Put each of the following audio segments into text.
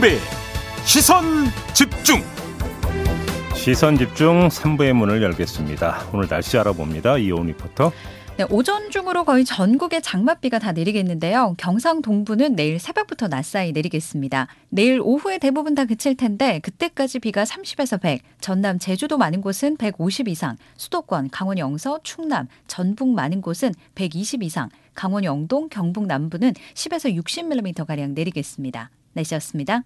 김종배 시선 집중 시선 집중 3부의 문을 열겠습니다. 오늘 날씨 알아봅니다. 이온 리포터. 네, 오전 중으로 거의 전국에 장맛비가 다 내리겠는데요. 경상 동부는 내일 새벽부터 낮 사이 내리겠습니다. 내일 오후에 대부분 다 그칠 텐데 그때까지 비가 30에서 100, 전남 제주도 많은 곳은 150 이상, 수도권 강원 영서, 충남, 전북 많은 곳은 120 이상, 강원 영동, 경북 남부는 10에서 60mm 가량 내리겠습니다. 날씨였습니다.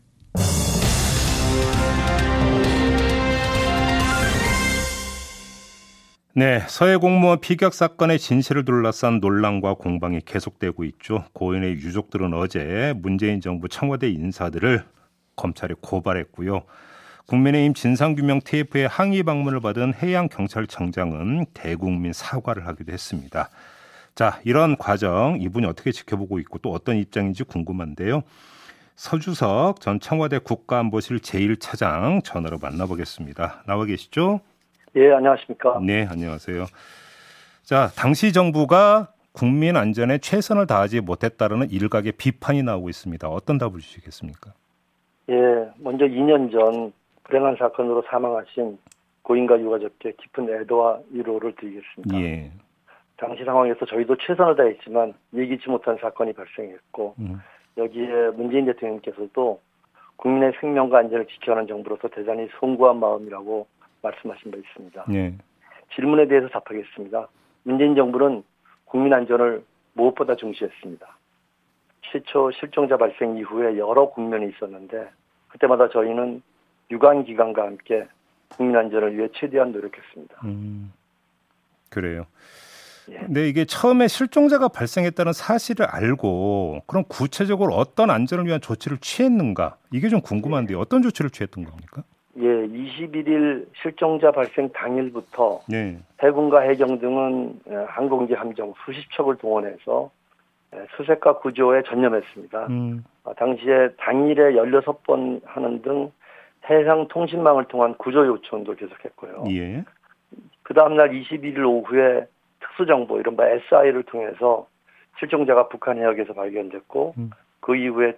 네, 서해 공무원 피격 사건의 진실을 둘러싼 논란과 공방이 계속되고 있죠. 고인의 유족들은 어제 문재인 정부 청와대 인사들을 검찰에 고발했고요. 국민의힘 진상규명 TF의 항의 방문을 받은 해양경찰청장은 대국민 사과를 하기도 했습니다. 자, 이런 과정 이분이 어떻게 지켜보고 있고 또 어떤 입장인지 궁금한데요. 서주석 전 청와대 국가안보실 제1차장 전화로 만나보겠습니다. 나와 계시죠? 예, 안녕하십니까. 네, 안녕하세요. 자, 당시 정부가 국민 안전에 최선을 다하지 못했다는 일각의 비판이 나오고 있습니다. 어떤 답을 주시겠습니까? 예, 먼저 2년 전 불행한 사건으로 사망하신 고인과 유가족께 깊은 애도와 위로를 드리겠습니다. 예. 당시 상황에서 저희도 최선을 다했지만 예기치 못한 사건이 발생했고 음. 여기에 문재인 대통령께서도 국민의 생명과 안전을 지켜하는 정부로서 대단히 송구한 마음이라고 말씀하신 바 있습니다. 네. 질문에 대해서 답하겠습니다. 문재인 정부는 국민 안전을 무엇보다 중시했습니다. 최초 실종자 발생 이후에 여러 국면이 있었는데 그때마다 저희는 유관 기관과 함께 국민 안전을 위해 최대한 노력했습니다. 음, 그래요. 예. 근데 이게 처음에 실종자가 발생했다는 사실을 알고 그럼 구체적으로 어떤 안전을 위한 조치를 취했는가 이게 좀 궁금한데요. 예. 어떤 조치를 취했던 겁니까? 예, 21일 실종자 발생 당일부터 네. 해군과 해경 등은 항공기 함정 수십 척을 동원해서 수색과 구조에 전념했습니다. 음. 어, 당시에 당일에 16번 하는 등 해상 통신망을 통한 구조 요청도 계속했고요. 예. 그 다음날 21일 오후에 특수정보, 이른바 SI를 통해서 실종자가 북한 해역에서 발견됐고, 음. 그 이후에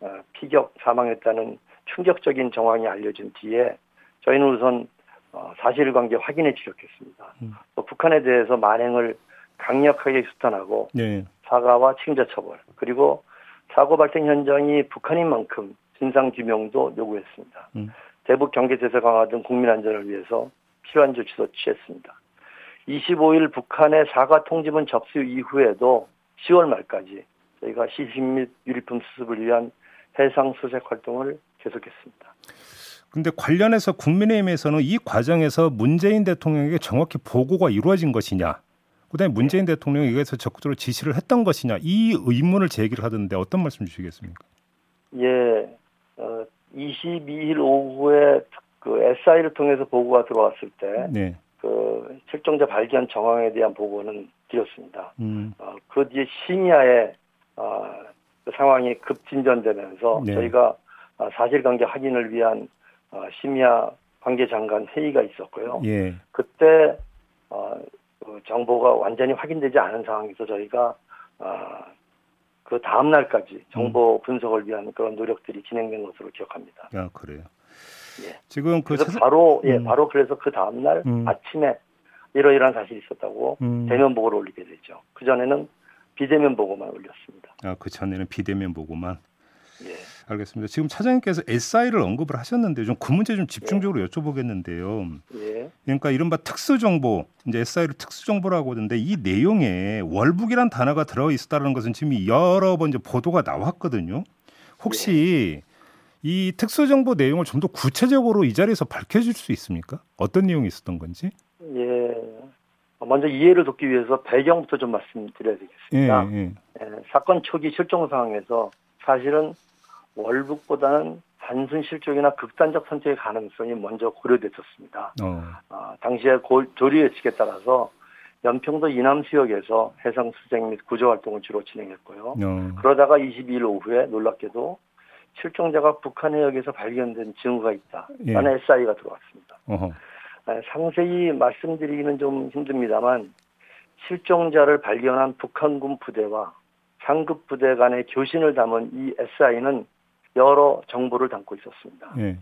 어, 피격 사망했다는 충격적인 정황이 알려진 뒤에 저희는 우선 어, 사실관계 확인에 주력했습니다. 음. 또 북한에 대해서 만행을 강력하게 수탄하고 네. 사과와 책임자 처벌 그리고 사고 발생 현장이 북한인 만큼 진상 규명도 요구했습니다. 음. 대북 경계 제세 강화 등 국민 안전을 위해서 필요한 조치도 취했습니다. 25일 북한의 사과 통지문 접수 이후에도 10월 말까지 저희가 시식 및 유리품 수습을 위한 해상 수색 활동을 계속했습니다. 근데 관련해서 국민의힘에서는 이 과정에서 문재인 대통령에게 정확히 보고가 이루어진 것이냐, 그다음에 문재인 네. 대통령이 이것서 적극적으로 지시를 했던 것이냐 이 의문을 제기를 하던데 어떤 말씀 주시겠습니까? 예, 어, 22일 오후에 그 SI를 통해서 보고가 들어왔을 때, 네. 그 실종자 발견 정황에 대한 보고는 드렸습니다. 음. 어, 그 뒤에 심야에 어, 그 상황이 급진전되면서 네. 저희가 어, 사실관계 확인을 위한 어, 심야 관계장관 회의가 있었고요. 예. 그때 어, 그 정보가 완전히 확인되지 않은 상황에서 저희가 그 다음 날까지 정보 음. 분석을 위한 그런 노력들이 진행된 것으로 기억합니다. 아 그래요. 예. 지금 그 그래서 바로 예 음. 바로 그래서 그 다음 날 음. 아침에 이러이러한 사실이 있었다고 음. 대면 보고를 올리게 되죠. 그 전에는 비대면 보고만 올렸습니다. 아그 전에는 비대면 보고만. 예. 알겠습니다. 지금 차장님께서 SI를 언급을 하셨는데 좀 그 문제 좀 집중적으로 예. 여쭤보겠는데요. 예. 그러니까 이른바 특수정보, 이제 SI를 특수정보라고 하는데 이 내용에 월북이란 단어가 들어 있었다는 것은 지금 여러 번 이제 보도가 나왔거든요. 혹시 예. 이 특수정보 내용을 좀 더 구체적으로 이 자리에서 밝혀줄 수 있습니까? 어떤 내용이 있었던 건지? 예. 먼저 이해를 돕기 위해서 배경부터 좀 말씀드려야 되겠습니다. 예, 예. 예, 사건 초기 실종 상황에서 사실은 월북보다는 단순 실종이나 극단적 선택의 가능성이 먼저 고려됐었습니다. 어. 어 당시에 고, 조리 예측에 따라서 연평도 이남 지역에서 해상 수색 및 구조 활동을 주로 진행했고요. 어. 그러다가 22일 오후에 놀랍게도 실종자가 북한 해역에서 발견된 증거가 있다 라는 예. SI가 들어왔습니다. 어허. 아, 상세히 말씀드리기는 좀 힘듭니다만 실종자를 발견한 북한군 부대와 상급 부대 간의 교신을 담은 이 SI는 여러 정보를 담고 있었습니다. 예.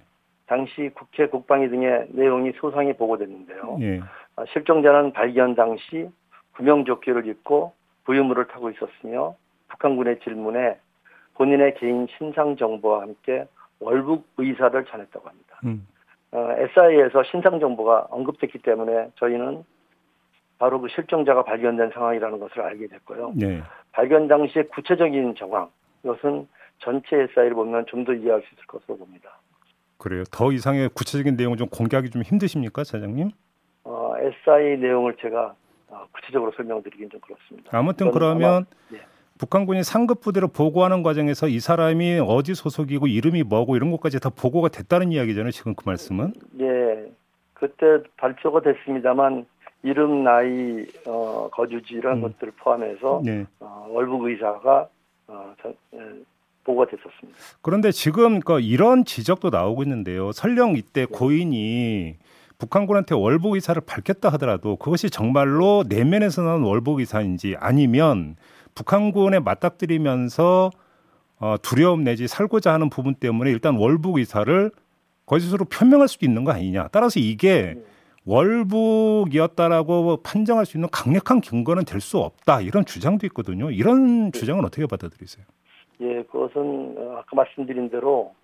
당시 국회 국방위 등의 내용이 소상히 보고됐는데요. 예. 아, 실종자는 발견 당시 구명조끼를 입고 부유물을 타고 있었으며 북한군의 질문에 본인의 개인 신상 정보와 함께 월북 의사를 전했다고 합니다. 음. 어, SI에서 신상 정보가 언급됐기 때문에 저희는 바로 그 실종자가 발견된 상황이라는 것을 알게 됐고요. 네. 발견 당시의 구체적인 정황 이것은 전체 SI를 보면 좀 더 이해할 수 있을 것으로 봅니다. 그래요. 더 이상의 구체적인 내용을 좀 공개하기 좀 힘드십니까, 사장님? 어, SI 내용을 제가 어, 구체적으로 설명드리긴 좀 그렇습니다. 아무튼 그러면 아마, 네. 북한군이 상급 부대로 보고하는 과정에서 이 사람이 어디 소속이고 이름이 뭐고 이런 것까지 다 보고가 됐다는 이야기잖아요. 지금 그 말씀은? 예. 그때 발표가 됐습니다만 이름, 나이, 어, 거주지 이런 음. 것들을 포함해서 네. 어, 월북 의사가 어, 저, 예, 보고가 됐었습니다. 그런데 지금 그 이런 지적도 나오고 있는데요. 설령 이때 네. 고인이 북한군한테 월북 의사를 밝혔다 하더라도 그것이 정말로 내면에서 나온 월북 의사인지 아니면 북한군에 맞닥뜨리면서 어, 두려움 내지 살고자 하는 부분 때문에 일단 월북 의사를 거짓으로 표명할 수도 있는 거 아니냐. 따라서 이게 네. 월북이었다라고 판정할 수 있는 강력한 근거는 될 수 없다 이런 주장도 있거든요. 이런 네. 주장은 어떻게 받아들이세요? 예, 그것은 어, 아까 말씀드린 대로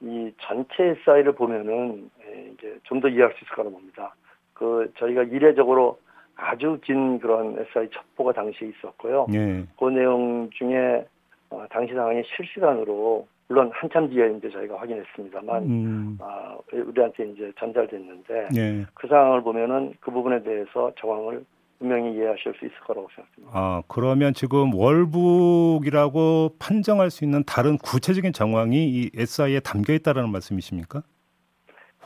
이 전체 사이를 보면은 예, 이제 좀 더 이해할 수 있을 거라 봅니다. 그 저희가 이례적으로 아주 긴 그런 SI 첩보가 당시에 있었고요. 예. 그 내용 중에 어, 당시 상황이 실시간으로 물론 한참 뒤에 이제 저희가 확인했습니다만 음. 아, 우리한테 이제 전달됐는데 예. 그 상황을 보면은 그 부분에 대해서 정황을 분명히 이해하실 수 있을 거라고 생각합니다. 아 그러면 지금 월북이라고 판정할 수 있는 다른 구체적인 정황이 이 SI에 담겨 있다라는 말씀이십니까?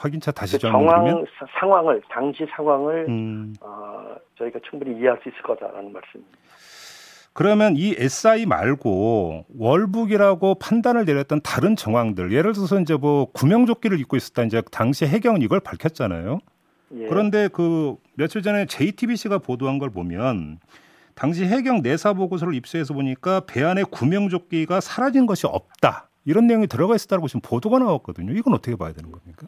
확인차 다시 그 정황 상황을 당시 상황을 음. 어, 저희가 충분히 이해할 수 있을 거다라는 말씀입니다. 그러면 이 SI 말고 월북이라고 판단을 내렸던 다른 정황들, 예를 들어서 이제 뭐 구명조끼를 입고 있었다 이제 당시 해경은 이걸 밝혔잖아요. 예. 그런데 그 며칠 전에 JTBC가 보도한 걸 보면 당시 해경 내사 보고서를 입수해서 보니까 배 안에 구명조끼가 사라진 것이 없다. 이런 내용이 들어가 있었다고 지금 보도가 나왔거든요. 이건 어떻게 봐야 되는 겁니까?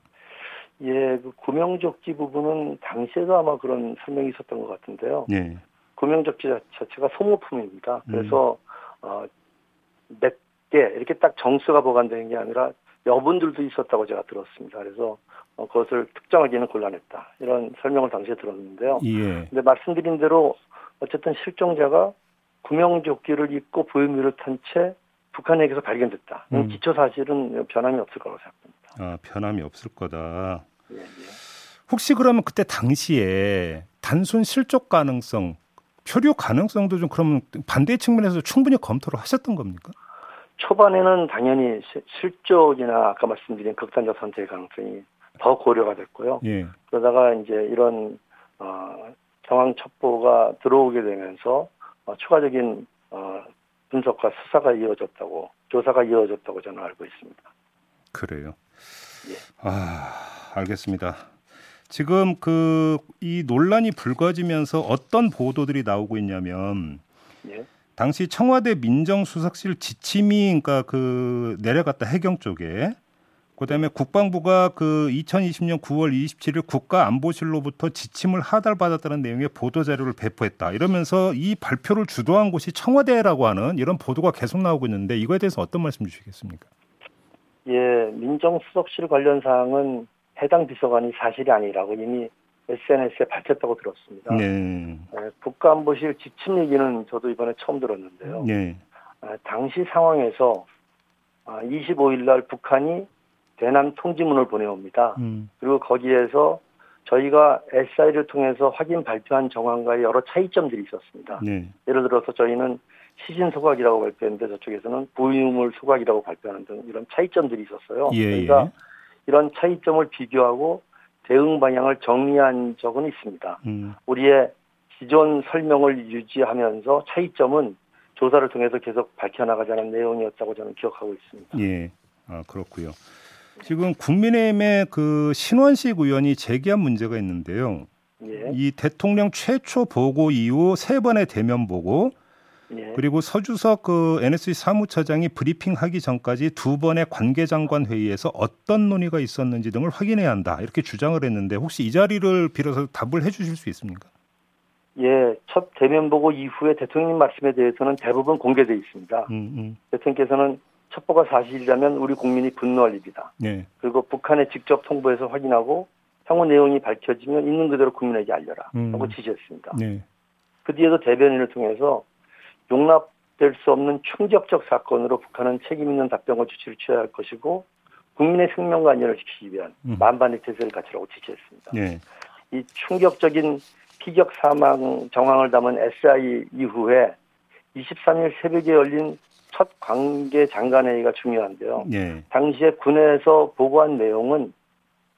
예, 그 구명조끼 부분은 당시에도 아마 그런 설명이 있었던 것 같은데요. 예. 구명조끼 자체가 소모품입니다. 그래서 음. 어, 몇 개 이렇게 딱 정수가 보관되는 게 아니라 여분들도 있었다고 제가 들었습니다. 그래서 어, 그것을 특정하기는 곤란했다. 이런 설명을 당시에 들었는데요. 예. 근데 말씀드린 대로 어쨌든 실종자가 구명조끼를 입고 보유물을 탄채 북한에게서 발견됐다. 음. 기초 사실은 변함이 없을 거라고 생각합니다. 아, 변함이 없을 거다. 예, 예. 혹시 그러면 그때 당시에 단순 실족 가능성 표류 가능성도 좀 그러면 반대 측면에서 충분히 검토를 하셨던 겁니까? 초반에는 당연히 실족이나 아까 말씀드린 극단적 선택의 가능성이 더 고려가 됐고요. 예. 그러다가 이제 이런 어, 상황 첩보가 들어오게 되면서 어, 추가적인 어, 분석과 수사가 이어졌다고 조사가 이어졌다고 저는 알고 있습니다. 그래요. 예. 아 알겠습니다. 지금 그 이 논란이 불거지면서 어떤 보도들이 나오고 있냐면 예. 당시 청와대 민정수석실 지침이 그러니까 그 내려갔다 해경 쪽에 그다음에 국방부가 그 2020년 9월 27일 국가안보실로부터 지침을 하달받았다는 내용의 보도 자료를 배포했다. 이러면서 이 발표를 주도한 곳이 청와대라고 하는 이런 보도가 계속 나오고 있는데 이거에 대해서 어떤 말씀 주시겠습니까? 예, 민정수석실 관련 사항은 해당 비서관이 사실이 아니라고 이미 SNS에 밝혔다고 들었습니다. 네. 네, 국가안보실 지침 얘기는 저도 이번에 처음 들었는데요. 네. 아, 당시 상황에서 25일 아, 날 북한이 대남 통지문을 보내옵니다. 음. 그리고 거기에서 저희가 SI를 통해서 확인 발표한 정황과의 여러 차이점들이 있었습니다. 네. 예를 들어서 저희는 시신 소각이라고 발표했는데 저쪽에서는 부유물 소각이라고 발표하는 등 이런 차이점들이 있었어요. 예, 저희가 예. 이런 차이점을 비교하고 대응 방향을 정리한 적은 있습니다. 음. 우리의 기존 설명을 유지하면서 차이점은 조사를 통해서 계속 밝혀나가자는 내용이었다고 저는 기억하고 있습니다. 예, 아, 그렇고요. 지금 국민의힘의 그 신원식 의원이 제기한 문제가 있는데요. 예. 이 대통령 최초 보고 이후 세 번의 대면 보고 예. 그리고 서주석 그 NSC 사무처장이 브리핑하기 전까지 두 번의 관계장관 회의에서 어떤 논의가 있었는지 등을 확인해야 한다 이렇게 주장을 했는데 혹시 이 자리를 빌어서 답을 해주실 수 있습니까? 예, 첫 대면 보고 이후에 대통령 말씀에 대해서는 대부분 공개돼 있습니다. 음, 음. 대통령께서는 첩보가 사실이라면 우리 국민이 분노할 일이다. 네. 그리고 북한에 직접 통보해서 확인하고 향후 내용이 밝혀지면 있는 그대로 국민에게 알려라. 음. 하고 지시했습니다. 네. 그 뒤에도 대변인을 통해서 용납될 수 없는 충격적 사건으로 북한은 책임 있는 답변과 조치를 취해야 할 것이고 국민의 생명과 안전을 지키기 위한 음. 만반의 태세를 갖추라고 지시했습니다. 네. 이 충격적인 피격 사망 정황을 담은 SI 이후에 23일 새벽에 열린 첫 관계 장관회의가 중요한데요. 네. 당시에 군에서 보고한 내용은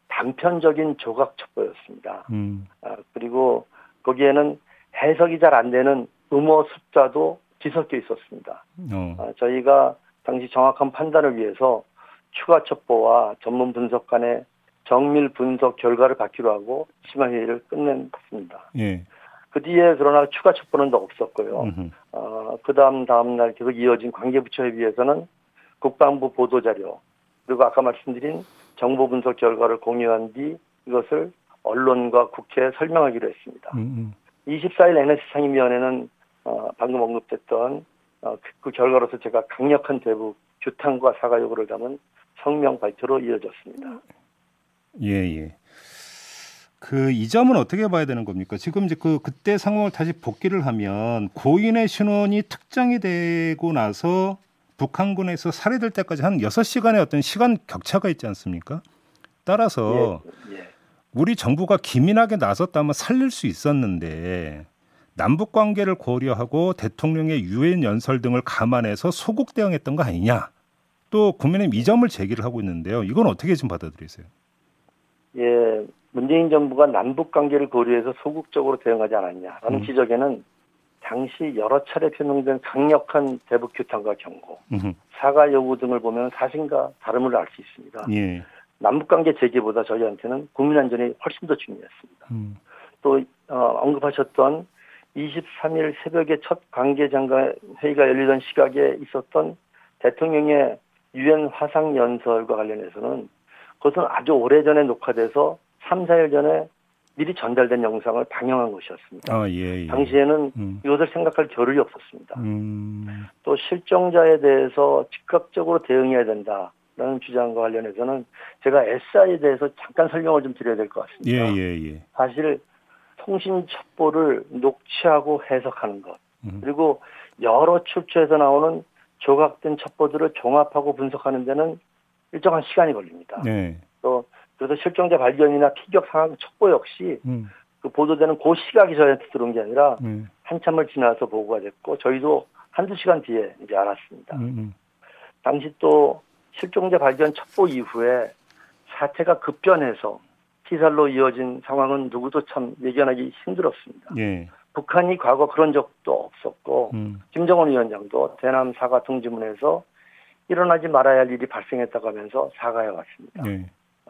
단편적인 조각 첩보였습니다. 음. 아, 그리고 거기에는 해석이 잘 안 되는 음어 숫자도 뒤섞여 있었습니다. 어. 아, 저희가 당시 정확한 판단을 위해서 추가 첩보와 전문 분석 간의 정밀 분석 결과를 받기로 하고 심화 회의를 끝냈습니다. 예. 그 뒤에 그러나 추가 첩보는 더 없었고요. 어, 그 다음 다음 날 계속 이어진 관계부처에 비해서는 국방부 보도 자료 그리고 아까 말씀드린 정보 분석 결과를 공유한 뒤 이것을 언론과 국회에 설명하기로 했습니다. 음, 24일 NSC 상임위원회는 어, 방금 언급됐던 어, 그, 그 결과로서 제가 강력한 대북 규탄과 사과 요구를 담은 성명 발표로 이어졌습니다. 예, 예. 그 이 점은 어떻게 봐야 되는 겁니까? 지금 이제 그 그때 상황을 다시 복기를 하면 고인의 신원이 특정이 되고 나서 북한군에서 살해될 때까지 한 6시간의 어떤 시간 격차가 있지 않습니까? 따라서 예, 예. 우리 정부가 기민하게 나섰다면 살릴 수 있었는데 남북 관계를 고려하고 대통령의 유엔 연설 등을 감안해서 소극 대응했던 거 아니냐? 또 국민의힘 이 점을 제기를 하고 있는데요. 이건 어떻게 좀 받아들이세요? 예, 문재인 정부가 남북 관계를 고려해서 소극적으로 대응하지 않았냐라는 음. 지적에는 당시 여러 차례 표명된 강력한 대북 규탄과 경고, 음흠. 사과 요구 등을 보면 사실과 다름을 알 수 있습니다. 예. 남북관계 재개보다 저희한테는 국민 안전이 훨씬 더 중요했습니다. 음. 또 어, 언급하셨던 23일 새벽에 첫 관계장관 회의가 열리던 시각에 있었던 대통령의 유엔 화상 연설과 관련해서는 그것은 아주 오래전에 녹화돼서 3, 4일 전에 미리 전달된 영상을 방영한 것이었습니다. 아, 예, 예. 당시에는 음. 이것을 생각할 겨를이 없었습니다. 음. 또 실종자에 대해서 즉각적으로 대응해야 된다라는 주장과 관련해서는 제가 SI에 대해서 잠깐 설명을 좀 드려야 될 것 같습니다. 예, 예, 예. 사실 통신 첩보를 녹취하고 해석하는 것 음. 그리고 여러 출처에서 나오는 조각된 첩보들을 종합하고 분석하는 데는 일정한 시간이 걸립니다. 네. 또 그래서 실종자 발견이나 피격 상황 첩보 역시 음. 그 보도되는 그 시각이 저희한테 들어온 게 아니라 음. 한참을 지나서 보고가 됐고 저희도 한두 시간 뒤에 이제 알았습니다. 음. 음. 당시 또 실종자 발견 첩보 이후에 사태가 급변해서 피살로 이어진 상황은 누구도 참 예견하기 힘들었습니다. 예. 북한이 과거 그런 적도 없었고 음. 김정은 위원장도 대남 사과 통지문에서 일어나지 말아야 할 일이 발생했다고 하면서 사과해 왔습니다. 예.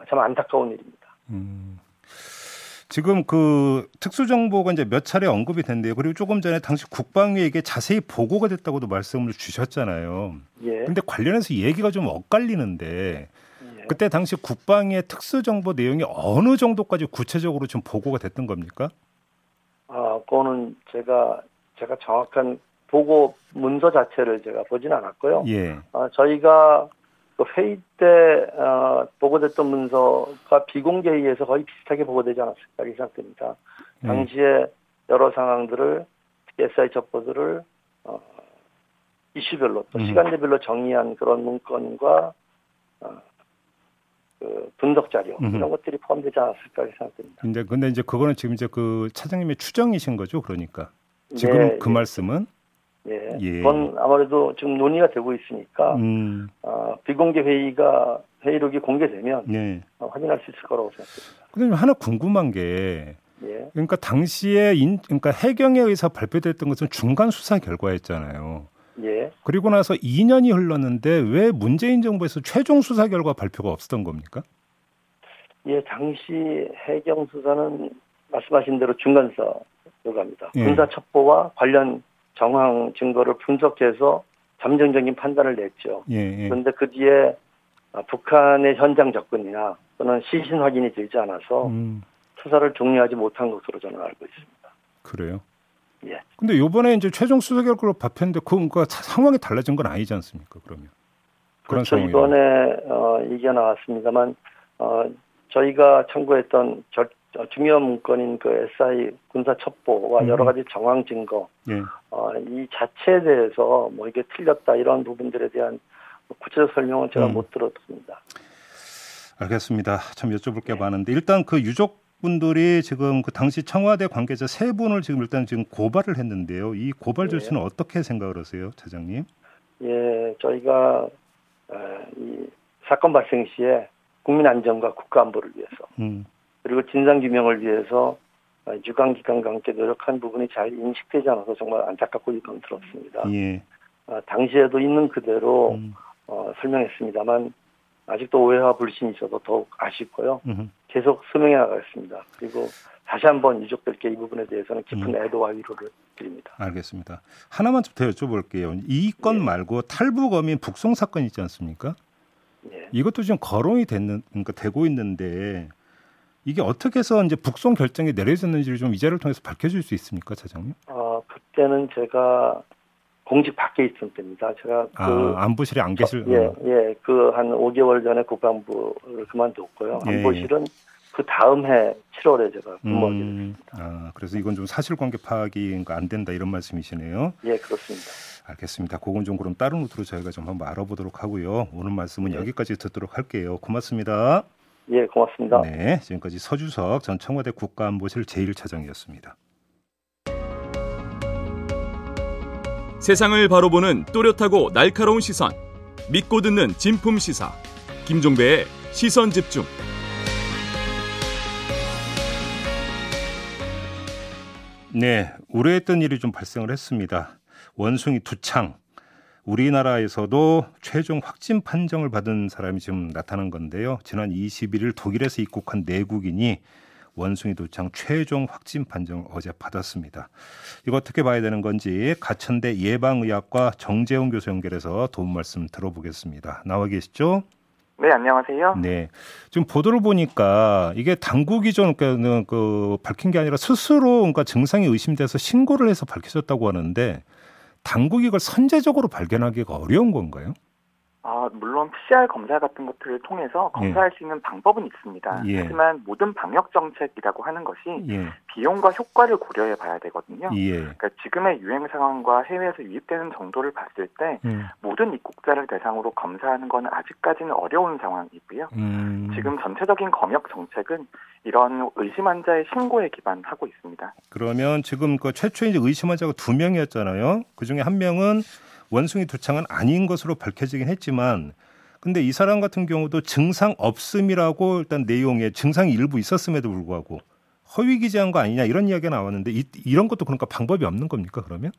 참 안타까운 일입니다. 음. 지금 그 특수정보가 이제 몇 차례 언급이 된대요. 그리고 조금 전에 당시 국방위에게 자세히 보고가 됐다고도 말씀을 주셨잖아요. 예. 근데 관련해서 얘기가 좀 엇갈리는데 예. 그때 당시 국방위의 특수 정보 내용이 어느 정도까지 구체적으로 좀 보고가 됐던 겁니까? 아, 그거는 제가 제가 정확한 보고 문서 자체를 제가 보진 않았고요. 예. 아, 저희가 그 회의 때 어, 보고됐던 문서가 비공개 회의에서 거의 비슷하게 보고되지 않았을까 생각됩니다. 음. 당시에 여러 상황들을 SI 첩보들을 어, 이슈별로 또 음. 시간대별로 정리한 그런 문건과 어, 그 분석 자료 음. 이런 것들이 포함되지 않았을까 생각됩니다. 근데 근데 이제 그거는 지금 이제 그 차장님의 추정이신 거죠, 그러니까 지금 네, 그 네. 말씀은 예. 예. 그건 아무래도 지금 논의가 되고 있으니까 음. 어, 비공개 회의가 회의록이 공개되면 예. 어, 확인할 수 있을 거라고 생각합니다. 그런데 하나 궁금한 게 예. 그러니까 당시에 인, 그러니까 해경에 의해서 발표됐던 것은 중간 수사 결과였잖아요. 예. 그리고 나서 2년이 흘렀는데 왜 문재인 정부에서 최종 수사 결과 발표가 없었던 겁니까? 예, 당시 해경 수사는 말씀하신 대로 중간 수사 결과입니다. 예. 군사 첩보와 관련 정황 증거를 분석해서 잠정적인 판단을 냈죠. 예, 예. 그런데 그 뒤에 아, 북한의 현장 접근이나 또는 시신 확인이 되지 않아서 음. 수사를 종료하지 못한 것으로 저는 알고 있습니다. 그래요? 예. 근데 요번에 이제 최종 수사 결과로 발표했는데 그거 상황이 달라진 건 아니지 않습니까? 그러면 그런 그렇죠. 이번에 어, 얘기가 나왔습니다만 어, 저희가 청구했던 결, 어, 중요한 문건인 그 SI 군사 첩보와 음. 여러 가지 정황 증거 예. 어, 이 자체에 대해서 뭐 이게 틀렸다 이런 부분들에 대한 구체적 설명은 제가 음. 못 들었습니다. 알겠습니다. 참 여쭤볼 게 네. 많은데 일단 그 유족 분들이 지금 그 당시 청와대 관계자 세 분을 지금 일단 지금 고발을 했는데요. 이 고발 조치는 네. 어떻게 생각을 하세요, 차장님? 예, 저희가 이 사건 발생 시에 국민 안전과 국가 안보를 위해서 음. 그리고 진상 규명을 위해서 유관 기관과 함께 노력한 부분이 잘 인식되지 않아서 정말 안타깝고 들었습니다. 예. 아, 당시에도 있는 그대로 음. 어, 설명했습니다만 아직도 오해와 불신이 있어서 더욱 아쉽고요. 음흠. 계속 소명해 나가겠습니다. 그리고 다시 한번 유족들께 이 부분에 대해서는 깊은 음. 애도와 위로를 드립니다. 알겠습니다. 하나만 좀 더 여쭤볼게요. 이건 네. 말고 탈북어민 북송 사건 있지 않습니까? 네. 이것도 지금 거론이 됐는, 그러니까 되고 있는데 이게 어떻게 해서 이제 북송 결정이 내려졌는지를 좀 이 자를 통해서 밝혀줄 수 있습니까, 차장님? 어, 그때는 제가 공직 밖에 있을 때입니다. 제가 아, 그 아, 안보실에 안 계실 예, 어. 예, 그 한 5개월 전에 국방부를 그만뒀고요. 예, 안보실은 예. 그 다음 해 7월에 제가 근무하게 음, 됐습니다. 아, 그래서 이건 좀 사실관계 파악이 안 된다 이런 말씀이시네요. 예, 그렇습니다. 알겠습니다. 그건 좀 그럼 다른 루트로 저희가 좀 한번 알아보도록 하고요. 오늘 말씀은 네. 여기까지 듣도록 할게요. 고맙습니다. 예, 고맙습니다. 네, 지금까지 서주석 전 청와대 국가안보실 제1차장이었습니다. 세상을 바로 보는 또렷하고 날카로운 시선. 믿고 듣는 진품 시사. 김종배의 시선 집중. 네, 우려했던 일이 좀 발생을 했습니다. 원숭이 두창. 우리나라에서도 최종 확진 판정을 받은 사람이 지금 나타난 건데요. 지난 21일 독일에서 입국한 내국인이 원숭이 도창 최종 확진 판정을 어제 받았습니다. 이거 어떻게 봐야 되는 건지 가천대 예방의학과 정재훈 교수 연결해서 도움 말씀 들어보겠습니다. 나와 계시죠? 네, 안녕하세요. 네. 지금 보도를 보니까 이게 당국이 좀 그, 그 밝힌 게 아니라 스스로 그러니까 증상이 의심돼서 신고를 해서 밝혀졌다고 하는데 당국이 이걸 선제적으로 발견하기가 어려운 건가요? 아, 물론 PCR 검사 같은 것들을 통해서 검사할 예. 수 있는 방법은 있습니다. 예. 하지만 모든 방역 정책이라고 하는 것이 예. 비용과 효과를 고려해 봐야 되거든요. 예. 그러니까 지금의 유행 상황과 해외에서 유입되는 정도를 봤을 때 음. 모든 입국자를 대상으로 검사하는 것은 아직까지는 어려운 상황이고요. 음. 지금 전체적인 검역 정책은 이런 의심 환자의 신고에 기반하고 있습니다. 그러면 지금 그 최초 이제 의심 환자가 두 명이었잖아요. 그 중에 한 명은 원숭이 두창은 아닌 것으로 밝혀지긴 했지만 근데 이 사람 같은 경우도 증상 없음이라고 일단 내용에 증상이 일부 있었음에도 불구하고 허위 기재한 거 아니냐 이런 이야기가 나왔는데 이, 이런 것도 그러니까 방법이 없는 겁니까 그러면?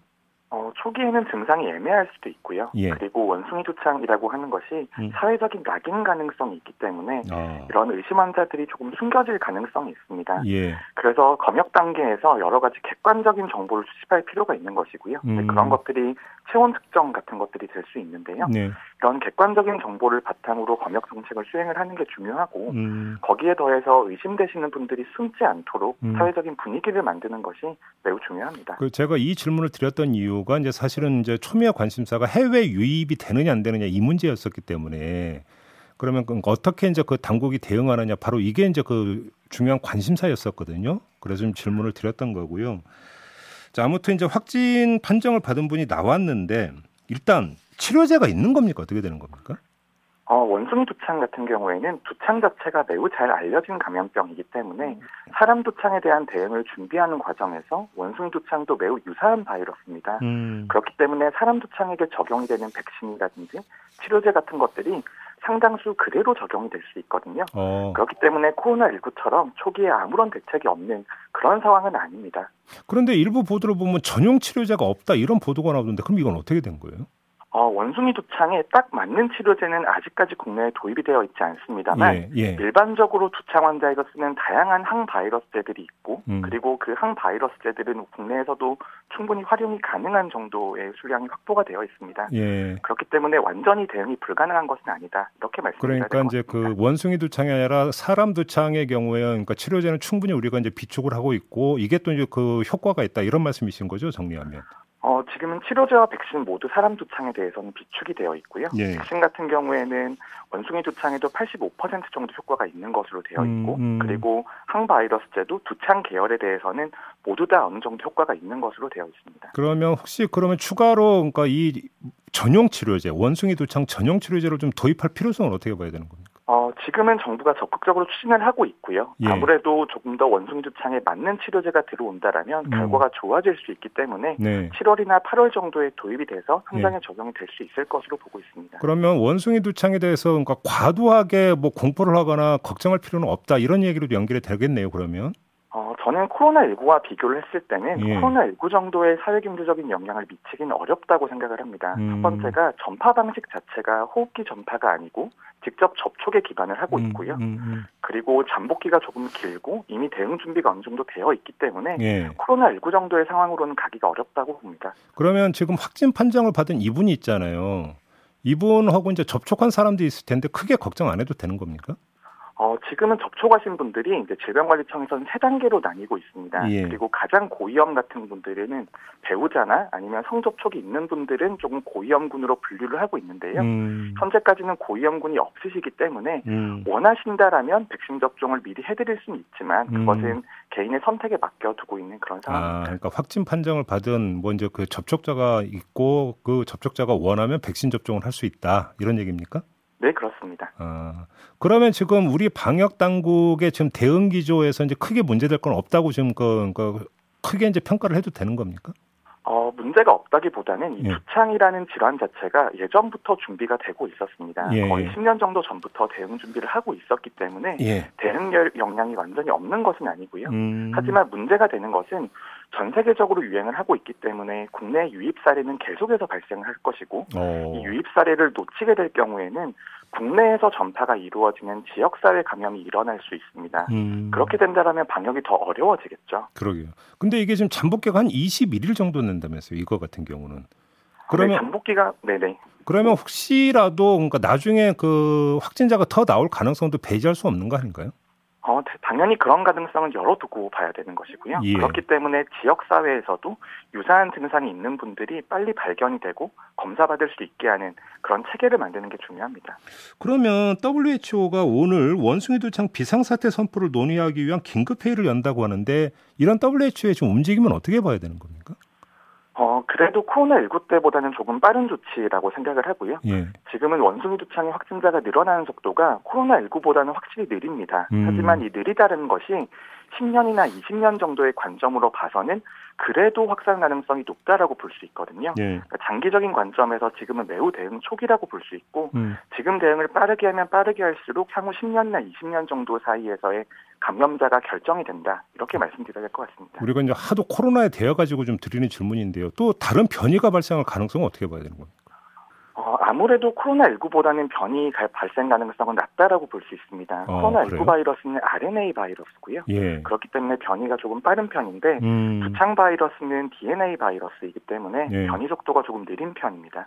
어, 초기에는 증상이 애매할 수도 있고요. 예. 그리고 원숭이 두창이라고 하는 것이 음. 사회적인 낙인 가능성이 있기 때문에 어. 이런 의심 환자들이 조금 숨겨질 가능성이 있습니다. 예. 그래서 검역 단계에서 여러 가지 객관적인 정보를 수집할 필요가 있는 것이고요. 음. 그런 것들이 체온 측정 같은 것들이 될 수 있는데요. 네. 이런 객관적인 정보를 바탕으로 검역 정책을 수행을 하는 게 중요하고 음. 거기에 더해서 의심되시는 분들이 숨지 않도록 음. 사회적인 분위기를 만드는 것이 매우 중요합니다. 그 제가 이 질문을 드렸던 이유가 이제 사실은 이제 초미의 관심사가 해외 유입이 되느냐 안 되느냐 이 문제였었기 때문에 그러면 그 어떻게 이제 그 당국이 대응하느냐 바로 이게 이제 그 중요한 관심사였었거든요. 그래서 좀 질문을 드렸던 거고요. 자, 아무튼 이제 확진 판정을 받은 분이 나왔는데 일단 치료제가 있는 겁니까? 어떻게 되는 겁니까? 어, 원숭이 두창 같은 경우에는 두창 자체가 매우 잘 알려진 감염병이기 때문에 사람 두창에 대한 대응을 준비하는 과정에서 원숭이 두창도 매우 유사한 바이러스입니다. 음. 그렇기 때문에 사람 두창에게 적용이 되는 백신이라든지 치료제 같은 것들이 상당수 그대로 적용이 될 수 있거든요. 어. 그렇기 때문에 코로나19처럼 초기에 아무런 대책이 없는 그런 상황은 아닙니다. 그런데 일부 보도를 보면 전용 치료제가 없다 이런 보도가 나오는데 그럼 이건 어떻게 된 거예요? 어, 원숭이 두창에 딱 맞는 치료제는 아직까지 국내에 도입이 되어 있지 않습니다만 예, 예. 일반적으로 두창 환자에서 쓰는 다양한 항바이러스제들이 있고 음. 그리고 그 항바이러스제들은 국내에서도 충분히 활용이 가능한 정도의 수량이 확보가 되어 있습니다. 예. 그렇기 때문에 완전히 대응이 불가능한 것은 아니다. 이렇게 말씀드려야 그러니까 이제 그 원숭이 두창이 아니라 사람 두창의 경우에 그러니까 치료제는 충분히 우리가 이제 비축을 하고 있고 이게 또 이제 그 효과가 있다 이런 말씀이신 거죠, 정리하면. 어, 지금은 치료제와 백신 모두 사람 두창에 대해서는 비축이 되어 있고요. 예. 백신 같은 경우에는 원숭이 두창에도 85% 정도 효과가 있는 것으로 되어 있고, 음, 음. 그리고 항바이러스제도 두창 계열에 대해서는 모두 다 어느 정도 효과가 있는 것으로 되어 있습니다. 그러면 혹시 그러면 추가로 그러니까 이 전용 치료제, 원숭이 두창 전용 치료제를 좀 도입할 필요성은 어떻게 봐야 되는 겁니까? 어, 지금은 정부가 적극적으로 추진을 하고 있고요. 예. 아무래도 조금 더 원숭이두창에 맞는 치료제가 들어온다라면 음. 결과가 좋아질 수 있기 때문에 네. 7월이나 8월 정도에 도입이 돼서 현장에 예. 적용이 될 수 있을 것으로 보고 있습니다. 그러면 원숭이두창에 대해서 그러니까 과도하게 뭐 공포를 하거나 걱정할 필요는 없다 이런 얘기로도 연결이 되겠네요. 그러면. 어, 저는 코로나19와 비교를 했을 때는 예. 코로나19 정도의 사회경제적인 영향을 미치기는 어렵다고 생각을 합니다. 음. 첫 번째가 전파 방식 자체가 호흡기 전파가 아니고 직접 접촉에 기반을 하고 음, 있고요. 음, 음, 그리고 잠복기가 조금 길고 이미 대응 준비가 어느 정도 되어 있기 때문에 예. 코로나19 정도의 상황으로는 가기가 어렵다고 봅니다. 그러면 지금 확진 판정을 받은 이분이 있잖아요. 이분하고 이제 접촉한 사람도 있을 텐데 크게 걱정 안 해도 되는 겁니까? 어, 지금은 접촉하신 분들이 이제 질병관리청에서는 세 단계로 나뉘고 있습니다. 예. 그리고 가장 고위험 같은 분들에는 배우자나 아니면 성접촉이 있는 분들은 조금 고위험군으로 분류를 하고 있는데요. 음. 현재까지는 고위험군이 없으시기 때문에 음. 원하신다라면 백신 접종을 미리 해드릴 수는 있지만 음. 그것은 음. 개인의 선택에 맡겨두고 있는 그런 상황입니다. 아, 그러니까 확진 판정을 받은 먼저 그 접촉자가 있고 그 접촉자가 원하면 백신 접종을 할 수 있다 이런 얘기입니까? 네, 그렇습니다. 아, 그러면 지금 우리 방역 당국의 지금 대응 기조에서 이제 크게 문제될 건 없다고 지금 그, 그 크게 이제 평가를 해도 되는 겁니까? 어, 문제가 없다기보다는 이 예. 두창이라는 질환 자체가 예전부터 준비가 되고 있었습니다. 예. 거의 10년 정도 전부터 대응 준비를 하고 있었기 때문에 예. 대응 역량이 완전히 없는 것은 아니고요. 음. 하지만 문제가 되는 것은 전 세계적으로 유행을 하고 있기 때문에 국내 유입 사례는 계속해서 발생할 것이고 오. 어. 이 유입 사례를 놓치게 될 경우에는 국내에서 전파가 이루어지는 지역사회 감염이 일어날 수 있습니다. 음. 그렇게 된다면 방역이 더 어려워지겠죠. 그러게요. 근데 이게 지금 잠복기가 한 21일 정도 된다면서요. 이거 같은 경우는. 그러면 네, 잠복기가 네네. 그러면 혹시라도 그러니까 나중에 그 확진자가 더 나올 가능성도 배제할 수 없는 거 아닌가요? 어, 당연히 그런 가능성은 열어두고 봐야 되는 것이고요. 예. 그렇기 때문에 지역 사회에서도 유사한 증상이 있는 분들이 빨리 발견이 되고 검사받을 수 있게 하는 그런 체계를 만드는 게 중요합니다. 그러면 WHO가 오늘 원숭이 두창 비상사태 선포를 논의하기 위한 긴급 회의를 연다고 하는데 이런 WHO의 지금 움직임은 어떻게 봐야 되는 겁니까? 어, 그래도 코로나19 때보다는 조금 빠른 조치라고 생각을 하고요. 예. 지금은 원숭이 두창의 확진자가 늘어나는 속도가 코로나19보다는 확실히 느립니다. 음. 하지만 이 느리다는 것이 10년이나 20년 정도의 관점으로 봐서는 그래도 확산 가능성이 높다라고 볼 수 있거든요. 예. 그러니까 장기적인 관점에서 지금은 매우 대응 초기라고 볼 수 있고 음. 지금 대응을 빠르게 하면 빠르게 할수록 향후 10년이나 20년 정도 사이에서의 감염자가 결정이 된다 이렇게 말씀드려야 될 것 같습니다. 우리가 이제 하도 코로나에 대해 가지고 좀 드리는 질문인데요. 또 다른 변이가 발생할 가능성은 어떻게 봐야 되는 겁니까? 어, 아무래도 코로나19보다는 변이 발생 가능성은 낮다라고 볼 수 있습니다. 어, 코로나19 그래요? 바이러스는 RNA 바이러스고요. 예. 그렇기 때문에 변이가 조금 빠른 편인데 음. 두창 바이러스는 DNA 바이러스이기 때문에 예. 변이 속도가 조금 느린 편입니다.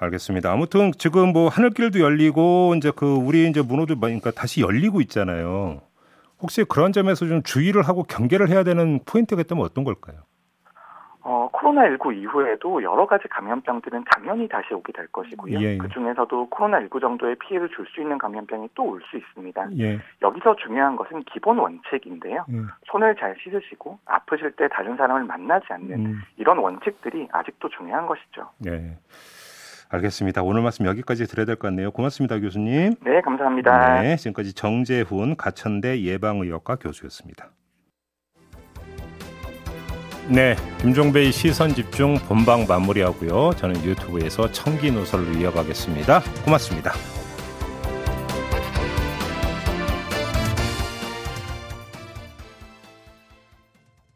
알겠습니다. 아무튼 지금 뭐 하늘길도 열리고 이제 그 우리 이제 문호도 그러니까 다시 열리고 있잖아요. 혹시 그런 점에서 좀 주의를 하고 경계를 해야 되는 포인트가 있다면 어떤 걸까요? 어, 코로나19 이후에도 여러 가지 감염병들은 당연히 다시 오게 될 것이고요. 예, 예. 그 중에서도 코로나19 정도의 피해를 줄 수 있는 감염병이 또 올 수 있습니다. 예. 여기서 중요한 것은 기본 원칙인데요. 음. 손을 잘 씻으시고 아프실 때 다른 사람을 만나지 않는 음. 이런 원칙들이 아직도 중요한 것이죠. 네. 알겠습니다. 오늘 말씀 여기까지 드려야 될 것 같네요. 고맙습니다, 교수님. 네, 감사합니다. 네, 지금까지 정재훈 가천대 예방의학과 교수였습니다. 네, 김종배의 시선 집중 본방 마무리하고요. 저는 유튜브에서 청기 노설로 이어가겠습니다. 고맙습니다.